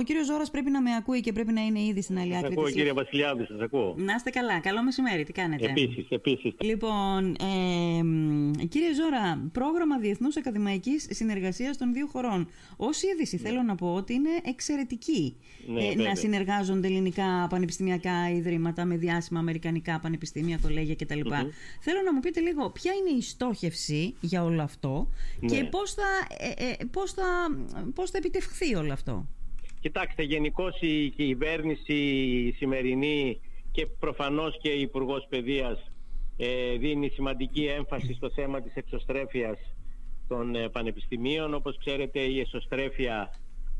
Ο κύριος Ζώρας πρέπει να με ακούει και πρέπει να είναι ήδη στην άλλη άκρη. Σα ακούω, κύριε Βασιλιάδη, σας ακούω. Να είστε καλά. Καλό μεσημέρι, τι κάνετε; Επίσης, επίσης. Λοιπόν, ε, κύριε Ζώρα, πρόγραμμα Διεθνούς Ακαδημαϊκής Συνεργασίας των δύο χωρών. Ω είδηση ναι. θέλω να πω ότι είναι εξαιρετική ναι, ε, να συνεργάζονται ελληνικά πανεπιστημιακά ιδρύματα με διάσημα αμερικανικά πανεπιστήμια, κολέγια κτλ. mm Θέλω να μου πείτε λίγο ποια είναι η στόχευση για όλο αυτό ναι. και πώς θα, ε, ε, πώς θα, πώς θα επιτευχθεί όλο αυτό; Κοιτάξτε, γενικώς η κυβέρνηση η σημερινή και προφανώς και η Υπουργός Παιδείας ε, δίνει σημαντική έμφαση στο θέμα της εξωστρέφειας των ε, πανεπιστημίων. Όπως ξέρετε η εσωστρέφεια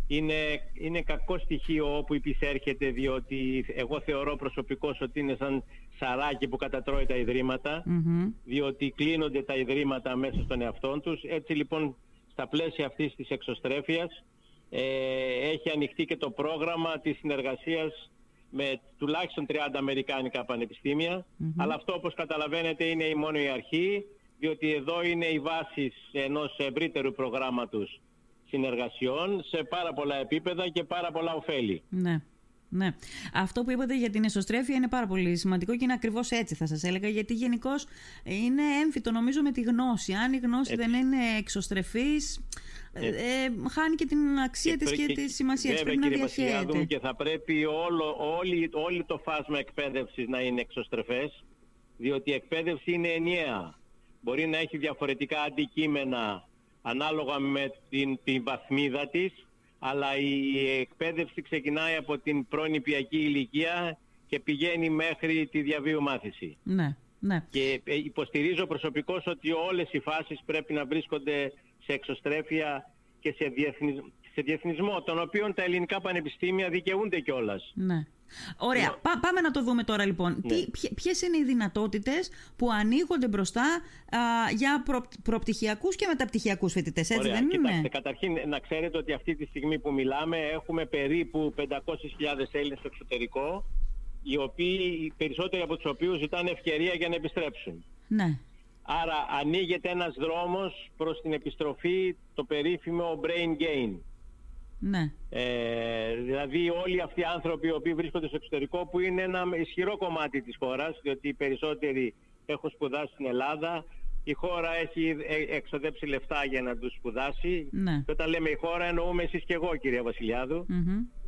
είναι, είναι κακό στοιχείο όπου υπησέρχεται διότι εγώ θεωρώ προσωπικώς ότι είναι σαν σαράκι που κατατρώει τα ιδρυματα διότι κλείνονται τα ιδρύματα μέσα στον εαυτό τους. Έτσι λοιπόν στα πλαίσια αυτής της εξωστρέφειας ε, έχει ανοιχτεί και το πρόγραμμα της συνεργασίας με τουλάχιστον 30 αμερικάνικα αλλά αυτό όπως καταλαβαίνετε είναι η μόνο η αρχή διότι εδώ είναι οι βάσεις ενός ευρύτερου προγράμματος συνεργασιών σε πάρα πολλά επίπεδα και πάρα πολλά ωφέλη. Ναι. Ναι. Αυτό που είπατε για την εσωστρέφεια είναι πάρα πολύ σημαντικό και είναι ακριβώς έτσι, θα σας έλεγα. Γιατί γενικώς είναι έμφυτο, νομίζω, με τη γνώση. Αν η γνώση δεν είναι εξωστρεφής, ε, ε, χάνει και την αξία της και, της σημασίας τη. Πρέπει να διαχέεται. Και θα πρέπει όλο, όλη, όλη το φάσμα εκπαίδευσης να είναι εξωστρεφές, διότι η εκπαίδευση είναι ενιαία. Μπορεί να έχει διαφορετικά αντικείμενα ανάλογα με την, την βαθμίδα της αλλά η εκπαίδευση ξεκινάει από την προνηπιακή ηλικία και πηγαίνει μέχρι τη διαβίου μάθηση. Ναι, ναι. Και ε, υποστηρίζω προσωπικώς ότι όλες οι φάσεις πρέπει να βρίσκονται σε εξωστρέφεια και σε, σε διεθνισμό, τον οποίο τα ελληνικά πανεπιστήμια δικαιούνται κιόλας. Ναι. Ωραία. Ναι. πάμε να το δούμε τώρα λοιπόν. Ναι. Ποιες είναι οι δυνατότητες που ανοίγονται μπροστά α, για προ, προπτυχιακούς και μεταπτυχιακούς φοιτητές, έτσι Ωραία. δεν Κοιτάξτε, είναι; Καταρχήν, να ξέρετε ότι αυτή τη στιγμή που μιλάμε έχουμε περίπου 500.000 Έλληνες στο εξωτερικό, οι οποίοι, οι περισσότεροι από τους οποίους ζητάνε ευκαιρία για να επιστρέψουν. Ναι. Άρα ανοίγεται ένας δρόμος προς την επιστροφή, το περίφημο brain gain. Ναι. Ε, δηλαδή όλοι αυτοί οι άνθρωποι οι οποίοι βρίσκονται στο εξωτερικό που είναι ένα ισχυρό κομμάτι της χώρας διότι οι περισσότεροι έχουν σπουδάσει στην Ελλάδα η χώρα έχει ε, εξοδέψει λεφτά για να τους σπουδάσει. Ναι. και όταν λέμε η χώρα εννοούμε εσείς και εγώ κυρία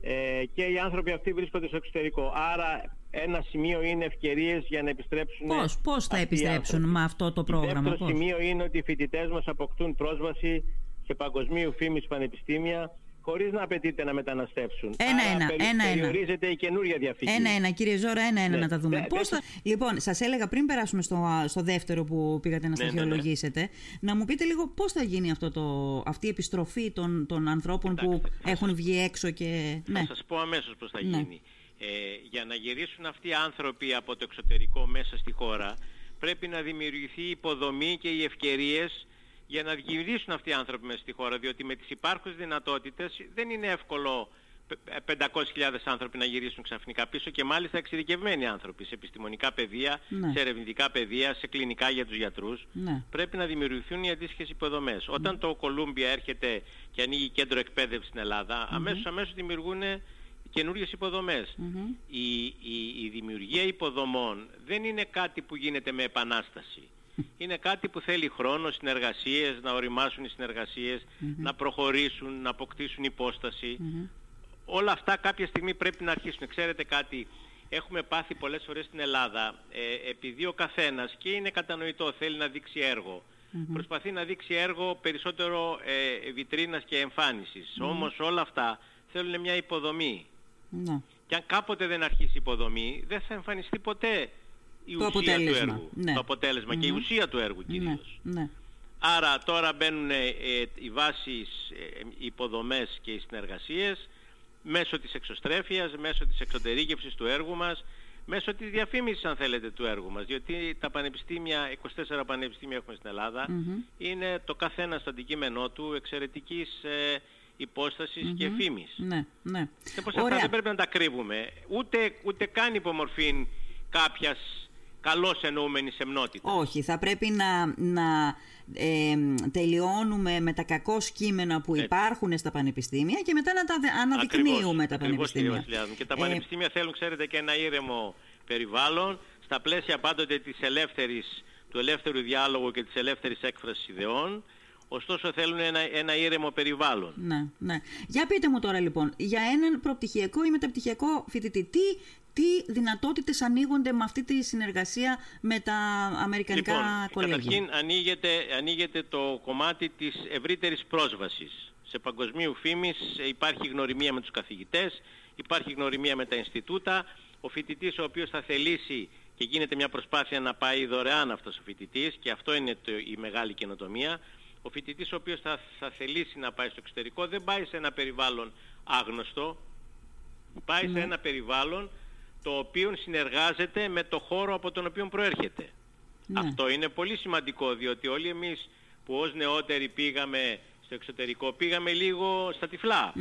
ε, και οι άνθρωποι αυτοί βρίσκονται στο εξωτερικό. Άρα ένα σημείο είναι ευκαιρίες για να επιστρέψουν Πώς, πώς θα επιστρέψουν με αυτό το πρόγραμμα Το σημείο είναι ότι οι φοιτητές μας αποκτούν πρόσβαση σε παγκοσμίου φήμης πανεπιστήμια χωρίς να απαιτείται να μεταναστεύσουν. Ένα-ένα. Περι, ένα, περιορίζεται η καινούρια διαφυγή. Ένα-ένα, κύριε Ζώρα, ένα-ένα ναι. να τα δούμε. Ναι, Πώς θα... Λοιπόν, σας έλεγα πριν περάσουμε στο, στο δεύτερο που πήγατε να ναι, ναι, ναι. να μου πείτε λίγο πώς θα γίνει αυτό το, αυτή η επιστροφή των, των ανθρώπων που έχουν βγει έξω και. Θα ναι. σας πω αμέσως πώς θα γίνει. Ε, για να γυρίσουν αυτοί οι άνθρωποι από το εξωτερικό μέσα στη χώρα πρέπει να δημιουργηθεί υποδομή και οι ευκαιρίες για να γυρίσουν αυτοί οι άνθρωποι μέσα στη χώρα, διότι με τις υπάρχουσες δυνατότητες δεν είναι εύκολο 500.000 άνθρωποι να γυρίσουν ξαφνικά πίσω και μάλιστα εξειδικευμένοι άνθρωποι σε επιστημονικά παιδεία, ναι. σε ερευνητικά παιδεία, σε κλινικά για τους γιατρούς. Ναι. Πρέπει να δημιουργηθούν οι αντίστοιχες υποδομές. Ναι. Όταν το Κολούμπια έρχεται και ανοίγει κέντρο εκπαίδευσης στην Ελλάδα, mm-hmm. αμέσως, αμέσως δημιουργούν καινούριες Η, η, η δημιουργία υποδομών δεν είναι κάτι που γίνεται με επανάσταση είναι κάτι που θέλει χρόνο, συνεργασίες, να οριμάσουν οι συνεργασιες να προχωρήσουν, να αποκτήσουν Όλα αυτά κάποια στιγμή πρέπει να αρχίσουν. Ξέρετε κάτι, έχουμε πάθει πολλές φορές στην Ελλάδα, ε, επειδή ο καθένας, και είναι κατανοητό, θέλει να δείξει Προσπαθεί να δείξει έργο περισσότερο ε, βιτρίνας και εμφάνισης. Όμως όλα αυτά θέλουν μια υποδομή. Ναι. Και αν κάποτε δεν αρχίσει η υποδομή, δεν θα εμφανιστεί ποτέ η το ουσία αποτέλεσμα. του έργου. Ναι. Το αποτελεσμα και η ουσία του έργου ναι, κυρίως. Ναι. Άρα τώρα μπαίνουν ε, οι βάσεις, ε, οι υποδομές και οι συνεργασίες μέσω της εξωστρέφειας, μέσω της εξωτερήκευσης του έργου μας, μέσω της διαφήμισης αν θέλετε του έργου μας. Διότι τα πανεπιστήμια, 24 πανεπιστήμια έχουμε στην ελλαδα είναι το καθένα στο αντικείμενό του εξαιρετικής ε, υποστασης και φήμης. Ναι, ναι. Και αυτά δεν πρέπει να τα κρύβουμε. Ούτε, ούτε καν υπομορφή κάποιας καλώς εννοούμενη σεμνότητα. Όχι, θα πρέπει να, να ε, τελειώνουμε με τα κακό κείμενα που υπάρχουν στα πανεπιστήμια και μετά να τα αναδεικνύουμε τα πανεπιστήμια. Ακριβώς, και τα πανεπιστήμια θέλουν, ξέρετε, και ένα ήρεμο περιβάλλον στα πλαίσια πάντοτε της ελεύθερης, του ελεύθερου διάλογου και της ελεύθερης έκφρασης ιδεών ωστόσο θέλουν ένα, ένα ήρεμο περιβάλλον. Ναι, ναι. Για πείτε μου τώρα λοιπόν, για έναν προπτυχιακό ή μεταπτυχιακό φοιτητή, τι, τι δυνατότητες ανοίγονται με αυτή τη συνεργασία με τα αμερικανικά λοιπόν, κολέγια; Καταρχήν ανοίγεται, ανοίγεται το κομμάτι της ευρύτερης πρόσβασης. Σε παγκοσμίου φήμης υπάρχει γνωριμία με τους καθηγητές, υπάρχει γνωριμία με τα Ινστιτούτα. Ο φοιτητής ο οποίος θα θελήσει και γίνεται μια προσπάθεια να πάει δωρεάν αυτός ο φοιτητής και αυτό είναι το, η μεγάλη καινοτομία ο φοιτητής ο οποίος θα, θα θελήσει να πάει στο εξωτερικό δεν πάει σε ένα περιβάλλον άγνωστο, πάει σε ναι. ένα περιβάλλον το οποίο συνεργάζεται με το χώρο από τον οποίο προέρχεται. Ναι. Αυτό είναι πολύ σημαντικό διότι όλοι εμείς που ως νεότεροι πήγαμε στο εξωτερικό πήγαμε λίγο στα τυφλα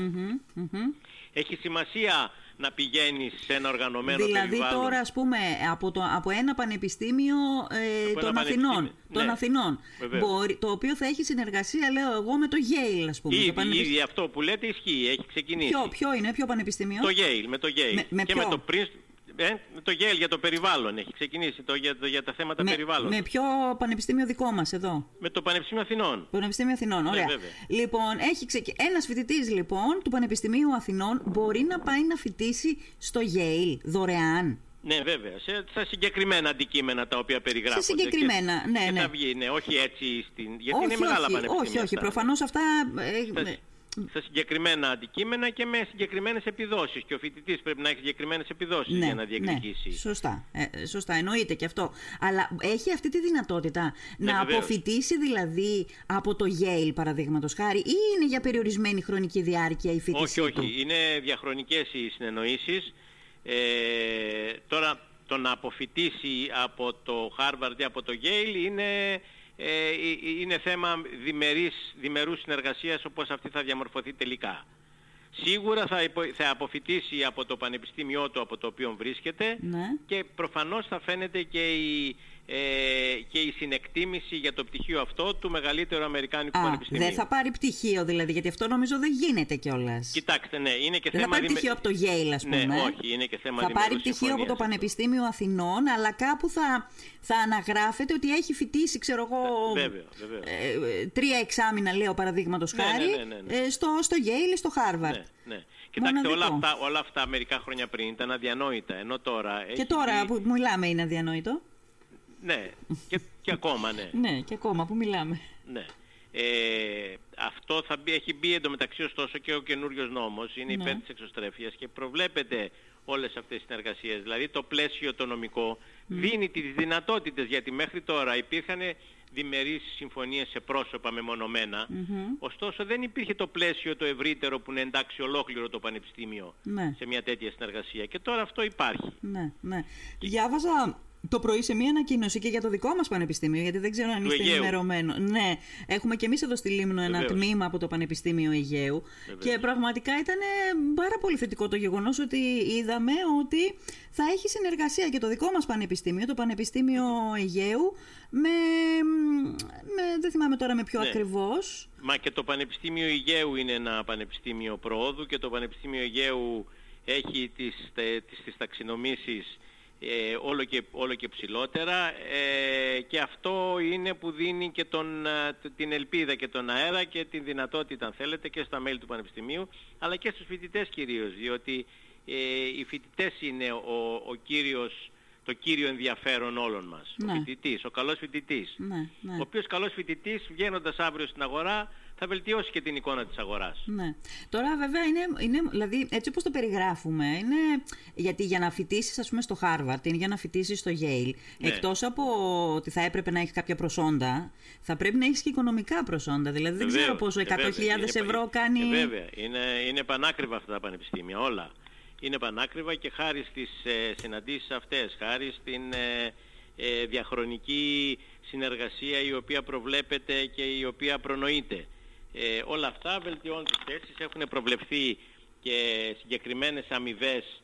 Έχει σημασία να πηγαίνει σε ένα οργανωμένο δηλαδή, περιβάλλον. Δηλαδή τώρα ας πούμε από, το, από ένα πανεπιστήμιο ε, των, Αθηνών, των ναι, Αθηνών μπορεί, το οποίο θα έχει συνεργασία λέω εγώ με το Yale ας πούμε. Ήδη, το ήδη αυτό που λέτε ισχύει, έχει ξεκινήσει. Ποιο, ποιο είναι, ποιο πανεπιστήμιο; Το Yale, με το Yale. Με, και ποιο; με το Princeton, ε, το ΓΕΛ για το περιβάλλον έχει ξεκινήσει, το, για, το, για τα θέματα με, περιβάλλον. Με ποιο πανεπιστήμιο δικό μας εδώ; Με το Πανεπιστήμιο Αθηνών. Πανεπιστήμιο Αθηνών, ωραία. Ναι, λοιπόν, έχει ξεκι... ένας φοιτητής λοιπόν του Πανεπιστημίου Αθηνών μπορεί να πάει να φοιτήσει στο Yale δωρεάν. Ναι, βέβαια. Σε, στα συγκεκριμένα αντικείμενα τα οποία περιγράφονται. Σε συγκεκριμένα, και, ναι, και ναι. Θα βγει, ναι, όχι έτσι στην. Γιατί όχι, είναι μεγάλα όχι, πανεπιστήμια. Όχι, όχι. Προφανώς αυτά. Ε, στα συγκεκριμένα αντικείμενα και με συγκεκριμένες επιδόσεις. Και ο φοιτητής πρέπει να έχει συγκεκριμένες επιδόσεις ναι, για να διεκδικήσει. Ναι, σωστά. Ε, σωστά, εννοείται και αυτό. Αλλά έχει αυτή τη δυνατότητα ναι, να βεβαίως. αποφοιτήσει δηλαδή από το Yale παραδείγματος χάρη ή είναι για περιορισμένη χρονική διάρκεια η φοιτησή όχι, του; όχι. Είναι διαχρονικές οι συνεννοήσεις. Ε, τώρα το να αποφοιτήσει από το Harvard ή από το Yale είναι ε, είναι θέμα διμερής, διμερούς συνεργασίας όπως αυτή θα διαμορφωθεί τελικά. Σίγουρα θα, υπο, θα αποφοιτήσει από το πανεπιστήμιό του από το οποίο βρίσκεται ναι. και προφανώς θα φαίνεται και η, ε, και η συνεκτίμηση για το πτυχίο αυτό του μεγαλύτερου Αμερικάνικου Α, πανεπιστημίου. Δεν θα πάρει πτυχίο δηλαδή, γιατί αυτό νομίζω δεν γίνεται κιόλας. Κοιτάξτε, ναι, είναι και δεν θέμα... θα πάρει πτυχίο από το Yale, ας πούμε. Ναι, όχι, είναι και θέμα Θα πάρει πτυχίο από το αυτό. Πανεπιστήμιο Αθηνών, αλλά κάπου θα, θα αναγράφεται ότι έχει φοιτήσει, ξέρω εγώ, βέβαια, βέβαια. Ε, τρία εξάμηνα, λέω παραδείγματος ναι, χάρη, ναι, ναι, ναι, ε, στο, στο Yale ή στο Harvard. Ναι, ναι. Κοιτάξτε, όλα αυτά, όλα αυτά μερικά χρόνια πριν ήταν αδιανόητα, ενώ τώρα... Και τώρα που μιλάμε είναι αδιανόητο. Ναι, και, και ακόμα, ναι. ναι, και ακόμα που μιλάμε. Ναι. Ε, αυτό θα μπει, έχει μπει εντωμεταξύ ωστόσο και ο καινούριος νόμος, είναι Ναι. υπέρ της εξωστρέφειας και προβλέπεται όλες αυτές τις συνεργασίες. Δηλαδή το πλαίσιο το νομικό δίνει τις δυνατότητες, γιατί μέχρι τώρα υπήρχαν διμερείς συμφωνίες σε πρόσωπα μεμονωμένα, ωστόσο δεν υπήρχε το πλαίσιο το ευρύτερο που να εντάξει ολόκληρο το πανεπιστήμιο Ναι. σε μια τέτοια συνεργασία. Και τώρα αυτό υπάρχει. Ναι, ναι. Διάβαζα το πρωί σε μία ανακοίνωση και για το δικό μας πανεπιστήμιο, γιατί δεν ξέρω αν Του είστε Αιγαίου. ενημερωμένο. Ναι, έχουμε και εμείς εδώ στη Λίμνο ένα Βεβαίως. τμήμα από το Πανεπιστήμιο Αιγαίου. Βεβαίως. Και πραγματικά ήταν πάρα πολύ θετικό το γεγονός ότι είδαμε ότι θα έχει συνεργασία και το δικό μας πανεπιστήμιο, το Πανεπιστήμιο Αιγαίου, με. με δεν θυμάμαι τώρα με ποιο Ναι. ακριβώς. Μα και το Πανεπιστήμιο Αιγαίου είναι ένα πανεπιστήμιο προόδου και το Πανεπιστήμιο Αιγαίου έχει τις, τε- τις, τις ταξινομήσεις ε, όλο, και, όλο και ψηλότερα. Ε, και αυτό είναι που δίνει και τον, α, т- την ελπίδα και τον αέρα και την δυνατότητα αν θέλετε και στα μέλη του Πανεπιστημίου αλλά και στους φοιτητές κυρίως διότι ε, οι φοιτητές είναι ο, ο κύριος, το κύριο ενδιαφέρον όλων μας. Ναι. Ο φοιτητής, ο καλός φοιτητής. Ναι, ναι. Ο οποίος καλός φοιτητής βγαίνοντας αύριο στην αγορά θα βελτιώσει και την εικόνα της αγοράς. Ναι. Τώρα βέβαια είναι, είναι δηλαδή έτσι όπως το περιγράφουμε, είναι γιατί για να φοιτήσεις ας πούμε στο Harvard ή για να φοιτήσεις στο Yale, Ναι. εκτός από ότι θα έπρεπε να έχεις κάποια προσόντα, θα πρέπει να έχεις και οικονομικά προσόντα. Δηλαδή δεν ξέρω Βεβαίως, πόσο ε, 100.000 βέβαια, είναι- ευρώ κάνει... ε, βέβαια, είναι, είναι πανάκριβα αυτά τα πανεπιστήμια, όλα. Είναι πανάκριβα και χάρη στις ε, συναντήσεις αυτές, χάρη στην ε, ε, διαχρονική συνεργασία η οποία προβλέπεται και η οποία προνοείται. Ε, όλα αυτά βελτιώνουν τις θέσεις, έχουν προβλεφθεί και συγκεκριμένες αμοιβές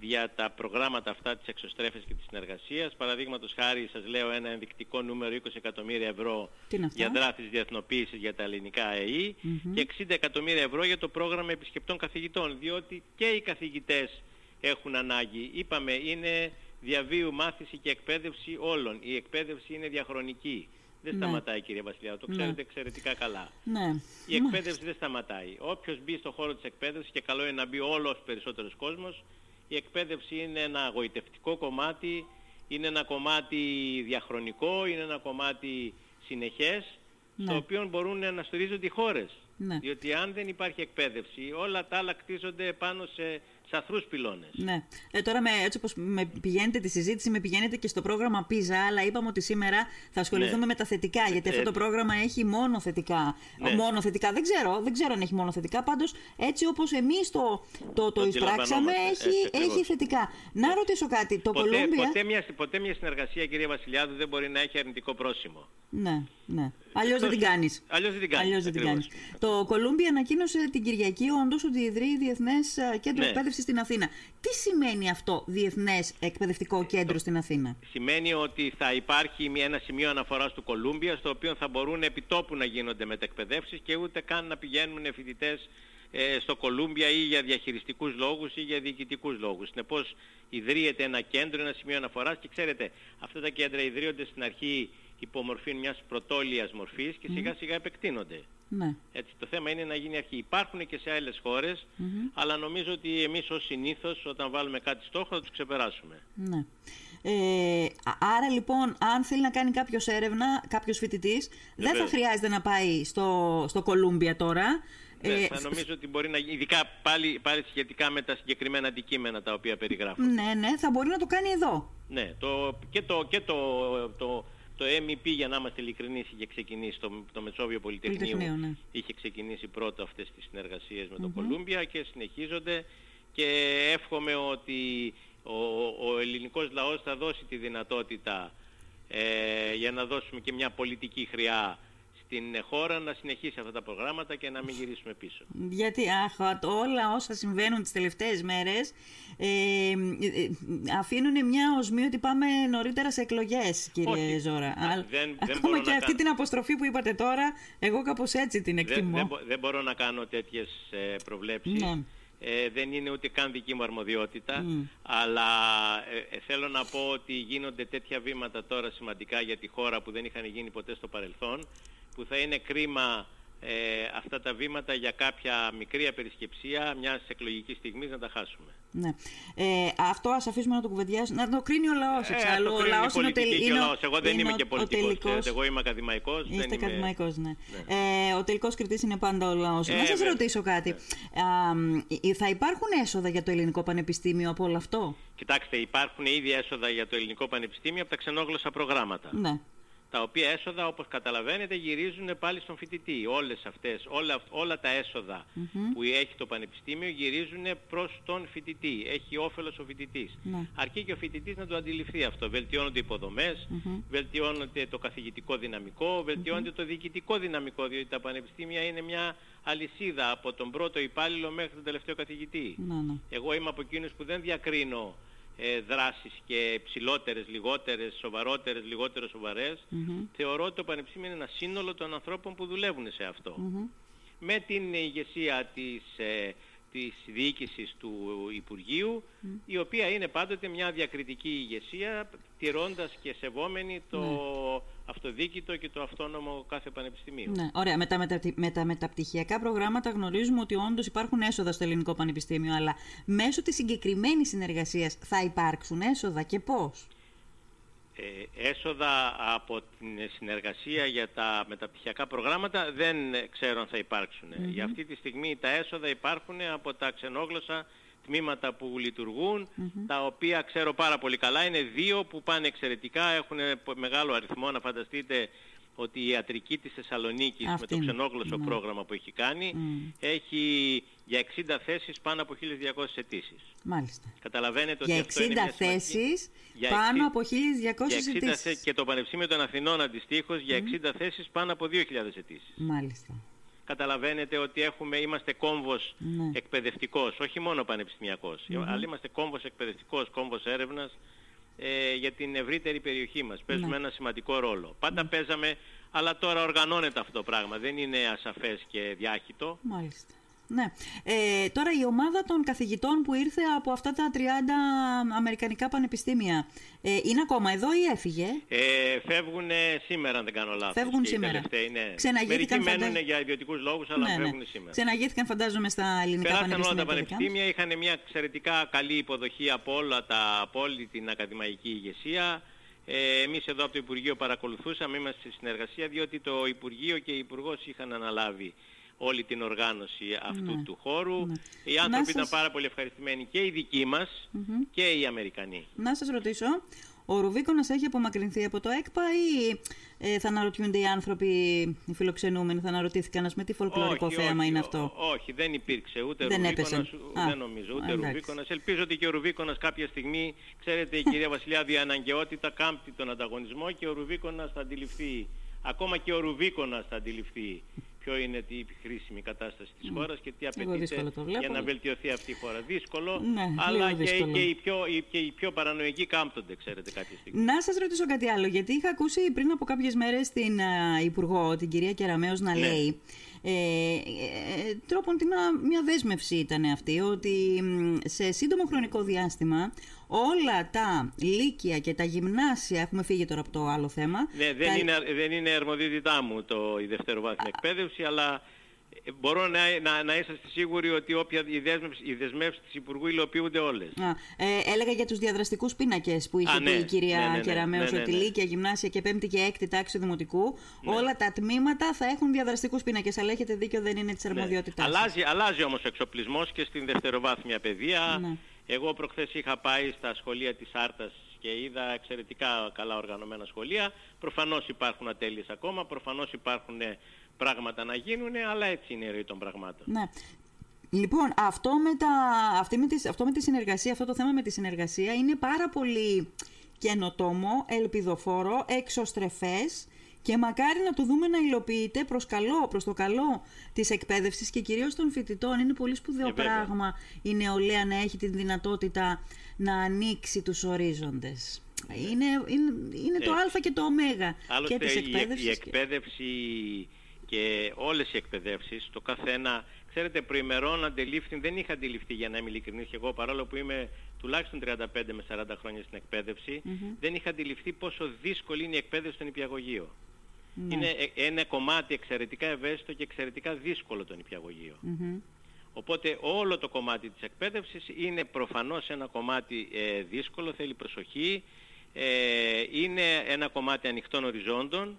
για τα προγράμματα αυτά της εξωστρέφειας και της συνεργασίας. Παραδείγματος χάρη σας λέω ένα ενδεικτικό νούμερο 20 εκατομμύρια ευρώ για δράθης διεθνοποίησης για τα ελληνικά ΑΕΗ και 60 εκατομμύρια ευρώ για το πρόγραμμα επισκεπτών καθηγητών διότι και οι καθηγητές έχουν ανάγκη. Είπαμε είναι διαβίου μάθηση και εκπαίδευση όλων. Η εκπαίδευση είναι διαχρονική. Δεν ναι. σταματάει κύριε Βασιλιά, το ναι. ξέρετε εξαιρετικά καλά. Ναι. Η εκπαίδευση δεν σταματάει. Όποιος μπει στο χώρο της εκπαίδευσης και καλό είναι να μπει όλος περισσότερος κόσμος, η εκπαίδευση είναι ένα αγωητευτικό κομμάτι, είναι ένα κομμάτι διαχρονικό, είναι ένα κομμάτι συνεχές, ναι. στο οποίο μπορούν να στηρίζονται οι χώρες. Ναι. Διότι αν δεν υπάρχει εκπαίδευση, όλα τα άλλα κτίζονται πάνω σε σαθρούς πυλώνες. Ναι. Ε, τώρα με, έτσι όπως με πηγαίνετε τη συζήτηση, με πηγαίνετε και στο πρόγραμμα PISA, αλλά είπαμε ότι σήμερα θα ασχοληθούμε ναι. με τα θετικά, γιατί αυτό το πρόγραμμα έχει μόνο θετικά. Ναι. Μόνο θετικά, δεν ξέρω, δεν ξέρω αν έχει μόνο θετικά, πάντως έτσι όπως εμείς το, το, το, εισπράξαμε, έχει, έχει θετικά. Να ρωτήσω κάτι, το ποτέ, Κολούμπια... Ποτέ μια, ποτέ μια συνεργασία, κυρία Βασιλιάδου, δεν μπορεί να έχει αρνητικό πρόσημο. Ναι, ναι. Αλλιώς δεν την κάνεις. Αλλιώς δεν την κάνεις. δεν την κάνεις. Το Κολούμπια ανακοίνωσε την Κυριακή όντως ότι ιδρύει Διεθνές Κέντρο ναι. Εκπαίδευση στην Αθήνα. Τι σημαίνει αυτό Διεθνές Εκπαιδευτικό Κέντρο στην Αθήνα; Σημαίνει ότι θα υπάρχει ένα σημείο αναφοράς του Κολούμπια στο οποίο θα μπορούν επιτόπου να γίνονται μετεκπαιδεύσεις και ούτε καν να πηγαίνουν φοιτητές ε, στο Κολούμπια ή για διαχειριστικούς λόγους ή για διοικητικούς λόγους. Συνεπώς ιδρύεται ένα κέντρο, ένα σημείο αναφοράς και ξέρετε αυτά τα κέντρα ιδρύονται στην αρχή υπομορφή μιας πρωτόλιας μορφής και σιγά σιγά επεκτείνονται. Ναι. Έτσι, το θέμα είναι να γίνει αρχή. Υπάρχουν και σε άλλες χώρες, αλλά νομίζω ότι εμείς ως συνήθως όταν βάλουμε κάτι στόχο θα τους ξεπεράσουμε. Ναι. Ε, άρα λοιπόν, αν θέλει να κάνει κάποιος έρευνα, κάποιος φοιτητής, δεν θα χρειάζεται να πάει στο, στο Κολούμπια τώρα. Ναι, ε, θα νομίζω ότι μπορεί να γίνει, ειδικά πάλι, πάλι σχετικά με τα συγκεκριμένα αντικείμενα τα οποία περιγράφουν. Ναι, ναι, θα μπορεί να το κάνει εδώ. Ναι, το, και το, και το, το το MEP, για να είμαστε ειλικρινείς, είχε ξεκινήσει, το, το Μετσόβιο Πολυτεχνείο ναι. είχε ξεκινήσει πρώτο αυτές τις συνεργασίες με το Κολούμπια και συνεχίζονται. Και εύχομαι ότι ο, ο ελληνικός λαός θα δώσει τη δυνατότητα ε, για να δώσουμε και μια πολιτική χρειά την χώρα να συνεχίσει αυτά τα προγράμματα και να μην γυρίσουμε πίσω. Γιατί αχ, όλα όσα συμβαίνουν τις τελευταίες μέρες ε, ε, αφήνουν μια οσμή ότι πάμε νωρίτερα σε εκλογές, κύριε Όχι. Ζώρα. δεν, δεν Ακόμα και αυτή την αποστροφή που είπατε τώρα, εγώ κάπως έτσι την εκτιμώ. Δεν, δεν, μπορώ να κάνω τέτοιες ε, προβλέψεις. Ναι. Ε, δεν είναι ούτε καν δική μου αρμοδιότητα, αλλά ε, ε, θέλω να πω ότι γίνονται τέτοια βήματα τώρα σημαντικά για τη χώρα που δεν είχαν γίνει ποτέ στο παρελθόν που θα είναι κρίμα ε, αυτά τα βήματα για κάποια μικρή απερισκεψία μιας εκλογικής στιγμής να τα χάσουμε. Ναι. Ε, αυτό ας αφήσουμε να το κουβεντιάσουμε. Να το κρίνει ο λαός εξάλλου. Ε, ο λαός είναι ο τελικό. Εγώ δεν είμαι και πολιτικός. Εγώ είμαι ακαδημαϊκός. Είστε ακαδημαϊκός, ναι. ναι. Ε, ο τελικός κριτής είναι πάντα ο λαός. Ε, να σα ρωτήσω κάτι. Ναι. θα υπάρχουν έσοδα για το ελληνικό πανεπιστήμιο από όλο αυτό; Κοιτάξτε, υπάρχουν ήδη έσοδα για το ελληνικό πανεπιστήμιο από τα ξενόγλωσσα προγράμματα. Ναι τα οποία έσοδα όπως καταλαβαίνετε γυρίζουν πάλι στον φοιτητή. Όλες αυτές, όλα, όλα τα εσοδα που έχει το Πανεπιστήμιο γυρίζουν προς τον φοιτητή. Έχει όφελος ο φοιτητής. Ναι. Αρκεί και ο φοιτητής να το αντιληφθεί αυτό. Βελτιώνονται οι υποδομές, βελτιώνεται το καθηγητικό δυναμικό, το διοικητικό δυναμικό, διότι τα πανεπιστήμια είναι μια αλυσίδα από τον πρώτο υπάλληλο μέχρι τον τελευταίο καθηγητή. Ναι, ναι. Εγώ είμαι από εκείνους που δεν διακρίνω ε, δράσεις και ψηλότερες, λιγότερες, σοβαρότερες, λιγότερο θεωρώ ότι το Πανεπιστήμιο είναι ένα σύνολο των ανθρώπων που δουλεύουν σε αυτό. Με την ηγεσία της, ε, της διοίκησης του Υπουργείου, η οποία είναι πάντοτε μια διακριτική ηγεσία, τηρώντας και σεβόμενη το ναι. Αυτοδίκητο και το αυτόνομο κάθε πανεπιστημίου. Ναι, ωραία. Με τα, με τα μεταπτυχιακά προγράμματα γνωρίζουμε ότι όντως υπάρχουν έσοδα στο ελληνικό πανεπιστήμιο, αλλά μέσω της συγκεκριμένης συνεργασίας θα υπάρξουν έσοδα και πώς; Ε, έσοδα από την συνεργασία για τα μεταπτυχιακά προγράμματα δεν ξέρω αν θα υπάρξουν. Για αυτή τη στιγμή τα έσοδα υπάρχουν από τα ξενόγλωσσα τμήματα που λειτουργούν, τα οποία ξέρω πάρα πολύ καλά. Είναι δύο που πάνε εξαιρετικά, έχουν μεγάλο αριθμό. Να φανταστείτε ότι η ιατρική της Θεσσαλονίκης με το ξενόγλωσσο ναι. πρόγραμμα που έχει κάνει έχει για 60 θέσεις πάνω από 1.200 αιτήσεις. Μάλιστα. Καταλαβαίνετε για ότι αυτό είναι μια θέσεις πάνω από 1.200 αιτήσεις. Και το Πανεπιστήμιο των Αθηνών αντιστοίχως για 60 θέσεις πάνω από 2.000 αιτήσεις. Μάλιστα. Καταλαβαίνετε ότι έχουμε, είμαστε κόμβος ναι. εκπαιδευτικός, όχι μόνο αλλά είμαστε κόμβος εκπαιδευτικός, κόμβος έρευνας ε, για την ευρύτερη περιοχή μας. Παίζουμε ναι. ένα σημαντικό ρόλο. Πάντα παίζαμε, αλλά τώρα οργανώνεται αυτό το πράγμα. Δεν είναι ασαφές και διάχυτο. Μάλιστα. Ναι. Ε, τώρα η ομάδα των καθηγητών που ήρθε από αυτά τα 30 αμερικανικά πανεπιστήμια ε, είναι ακόμα εδώ ή έφυγε; Ε, φεύγουν σήμερα αν δεν κάνω λάθος. Φεύγουν σήμερα. Είναι... Ξεναγήθηκαν Μερικοί μένουν για ιδιωτικούς λόγους αλλά ναι, ναι. φεύγουν σήμερα. Ξεναγήθηκαν φαντάζομαι στα ελληνικά Περάσαν πανεπιστήμια. όλα τα πανεπιστήμια, είχαν μια εξαιρετικά καλή υποδοχή από, όλα τα, από όλη την ακαδημαϊκή ηγεσία. Ε, εμείς εδώ από το Υπουργείο παρακολουθούσαμε, είμαστε σε συνεργασία διότι το Υπουργείο και η Υπουργός είχαν αναλάβει όλη την οργάνωση αυτού ναι. του χώρου. Ναι. Οι άνθρωποι ήταν πάρα πολύ ευχαριστημένοι και οι δικοί μας και οι Αμερικανοί. Να σας ρωτήσω, ο Ρουβίκονας έχει απομακρυνθεί από το ΕΚΠΑ ή ε, θα αναρωτιούνται οι άνθρωποι, οι φιλοξενούμενοι, θα αναρωτήθηκαν ας με τι φολκλωρικό όχι, θέαμα όχι, είναι αυτό; όχι, δεν υπήρξε ούτε δεν Ρουβίκονας, δεν νομίζω, ούτε Ρουβίκονας. Ελπίζω ότι και ο Ρουβίκονας κάποια στιγμή, ξέρετε η κυρία Βασιλιάδη, η αναγκαιότητα κάμπτει τον ανταγωνισμό και ο Ρουβίκονας θα αντιληφθεί, ακόμα και ο Ρουβίκονας θα αντιληφθεί ποιο είναι η χρήσιμη κατάσταση της χώρας και τι απαιτείται για να βελτιωθεί αυτή η χώρα. Δύσκολο, ναι, αλλά και, και, οι πιο, και οι πιο παρανοϊκοί κάμπτονται, ξέρετε, κάποια στιγμή. Να σας ρωτήσω κάτι άλλο, γιατί είχα ακούσει πριν από κάποιες μέρες την uh, Υπουργό, την κυρία Κεραμέως, να ναι. λέει ε, ε, τρόπον την, μια δέσμευση ήταν αυτή, ότι σε σύντομο χρονικό διάστημα όλα τα λύκεια και τα γυμνάσια, έχουμε φύγει τώρα από το άλλο θέμα. Ναι, δεν, είναι, δεν είναι αρμοδιότητά μου το, η δευτεροβάθμια εκπαίδευση, αλλά ε, μπορώ να, να, να είσαστε σίγουροι ότι όποια οι, δέσμευση, οι δεσμεύσεις της Υπουργού υλοποιούνται όλες. Α, ε, έλεγα για τους διαδραστικούς πίνακες που είχε πει η κυρία ναι, ναι, ναι. Κεραμέως, ότι Λύκεια, Γυμνάσια και πέμπτη και έκτη τάξη Δημοτικού, όλα τα τμήματα θα έχουν διαδραστικούς πίνακες, αλλά έχετε δίκιο δεν είναι της αρμοδιότητάς αλλάζει, αλλάζει όμως ο εξοπλισμός και στην δευτεροβάθμια παιδεία. Εγώ προχθές είχα πάει στα σχολεία της Άρτας και είδα εξαιρετικά καλά οργανωμένα σχολεία. Προφανώς υπάρχουν ατέλειες ακόμα, προφανώς υπάρχουν πράγματα να γίνουν, αλλά έτσι είναι η ροή των πραγμάτων. Ναι. Λοιπόν, αυτό με, τα, αυτή με τη, αυτό με τη συνεργασία, αυτό το θέμα με τη συνεργασία είναι πάρα πολύ καινοτόμο, ελπιδοφόρο, εξωστρεφές και μακάρι να το δούμε να υλοποιείται προς, καλό, προς το καλό της εκπαίδευσης και κυρίως των φοιτητών. Είναι πολύ σπουδαίο ε, πράγμα η νεολαία να έχει τη δυνατότητα να ανοίξει τους ορίζοντες. Είναι, είναι, είναι το α και το ω και της εκπαίδευσης. Η, η εκπαίδευσης και όλες οι εκπαιδεύσεις, το καθένα, ξέρετε προημερών αντιλήφθη, δεν είχα αντιληφθεί για να είμαι ειλικρινής και εγώ παρόλο που είμαι τουλάχιστον 35 με 40 χρόνια στην εκπαίδευση, δεν είχα αντιληφθεί πόσο δύσκολη είναι η εκπαίδευση στον υπηαγωγείο. Ναι. Είναι ε, ένα κομμάτι εξαιρετικά ευαίσθητο και εξαιρετικά δύσκολο το νηπιαγωγείο. Οπότε όλο το κομμάτι της εκπαίδευσης είναι προφανώς ένα κομμάτι ε, δύσκολο, θέλει προσοχή, ε, είναι ένα κομμάτι ανοιχτών οριζόντων,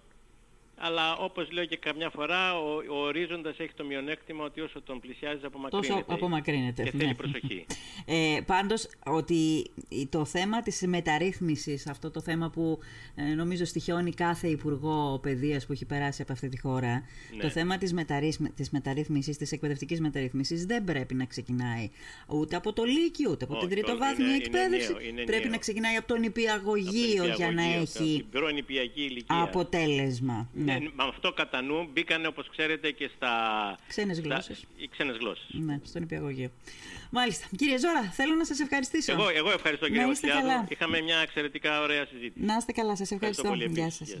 αλλά όπως λέω και καμιά φορά, ο, ο ορίζοντας έχει το μειονέκτημα ότι όσο τον πλησιάζεις απομακρύνεται. Τόσο απομακρύνεται. Και θέλει ναι. προσοχή. Ε, πάντως, ότι το θέμα της μεταρρύθμισης, αυτό το θέμα που ε, νομίζω στοιχειώνει κάθε Υπουργό Παιδείας που έχει περάσει από αυτή τη χώρα, το ναι. θέμα της, μεταρρύθμι, της μεταρρύθμισης, της εκπαιδευτικής μεταρρύθμισης δεν πρέπει να ξεκινάει ούτε από το Λύκειο, ούτε από την τριτοβάθμια εκπαίδευση. πρέπει να ξεκινάει από τον υπηαγωγείο για να έχει αποτέλεσμα. Ναι. Ναι, με αυτό κατά νου μπήκαν όπως ξέρετε και στα... Ξένες γλώσσες. Στα... Οι ξένες γλώσσες. Ναι, στον υπηαγωγείο. Μάλιστα. Κύριε Ζώρα, θέλω να σας ευχαριστήσω. Εγώ, εγώ ευχαριστώ κύριε Βασιλιάδου. Είχαμε μια εξαιρετικά ωραία συζήτηση. Να είστε καλά, σας ευχαριστώ. ευχαριστώ πολύ Γεια σας.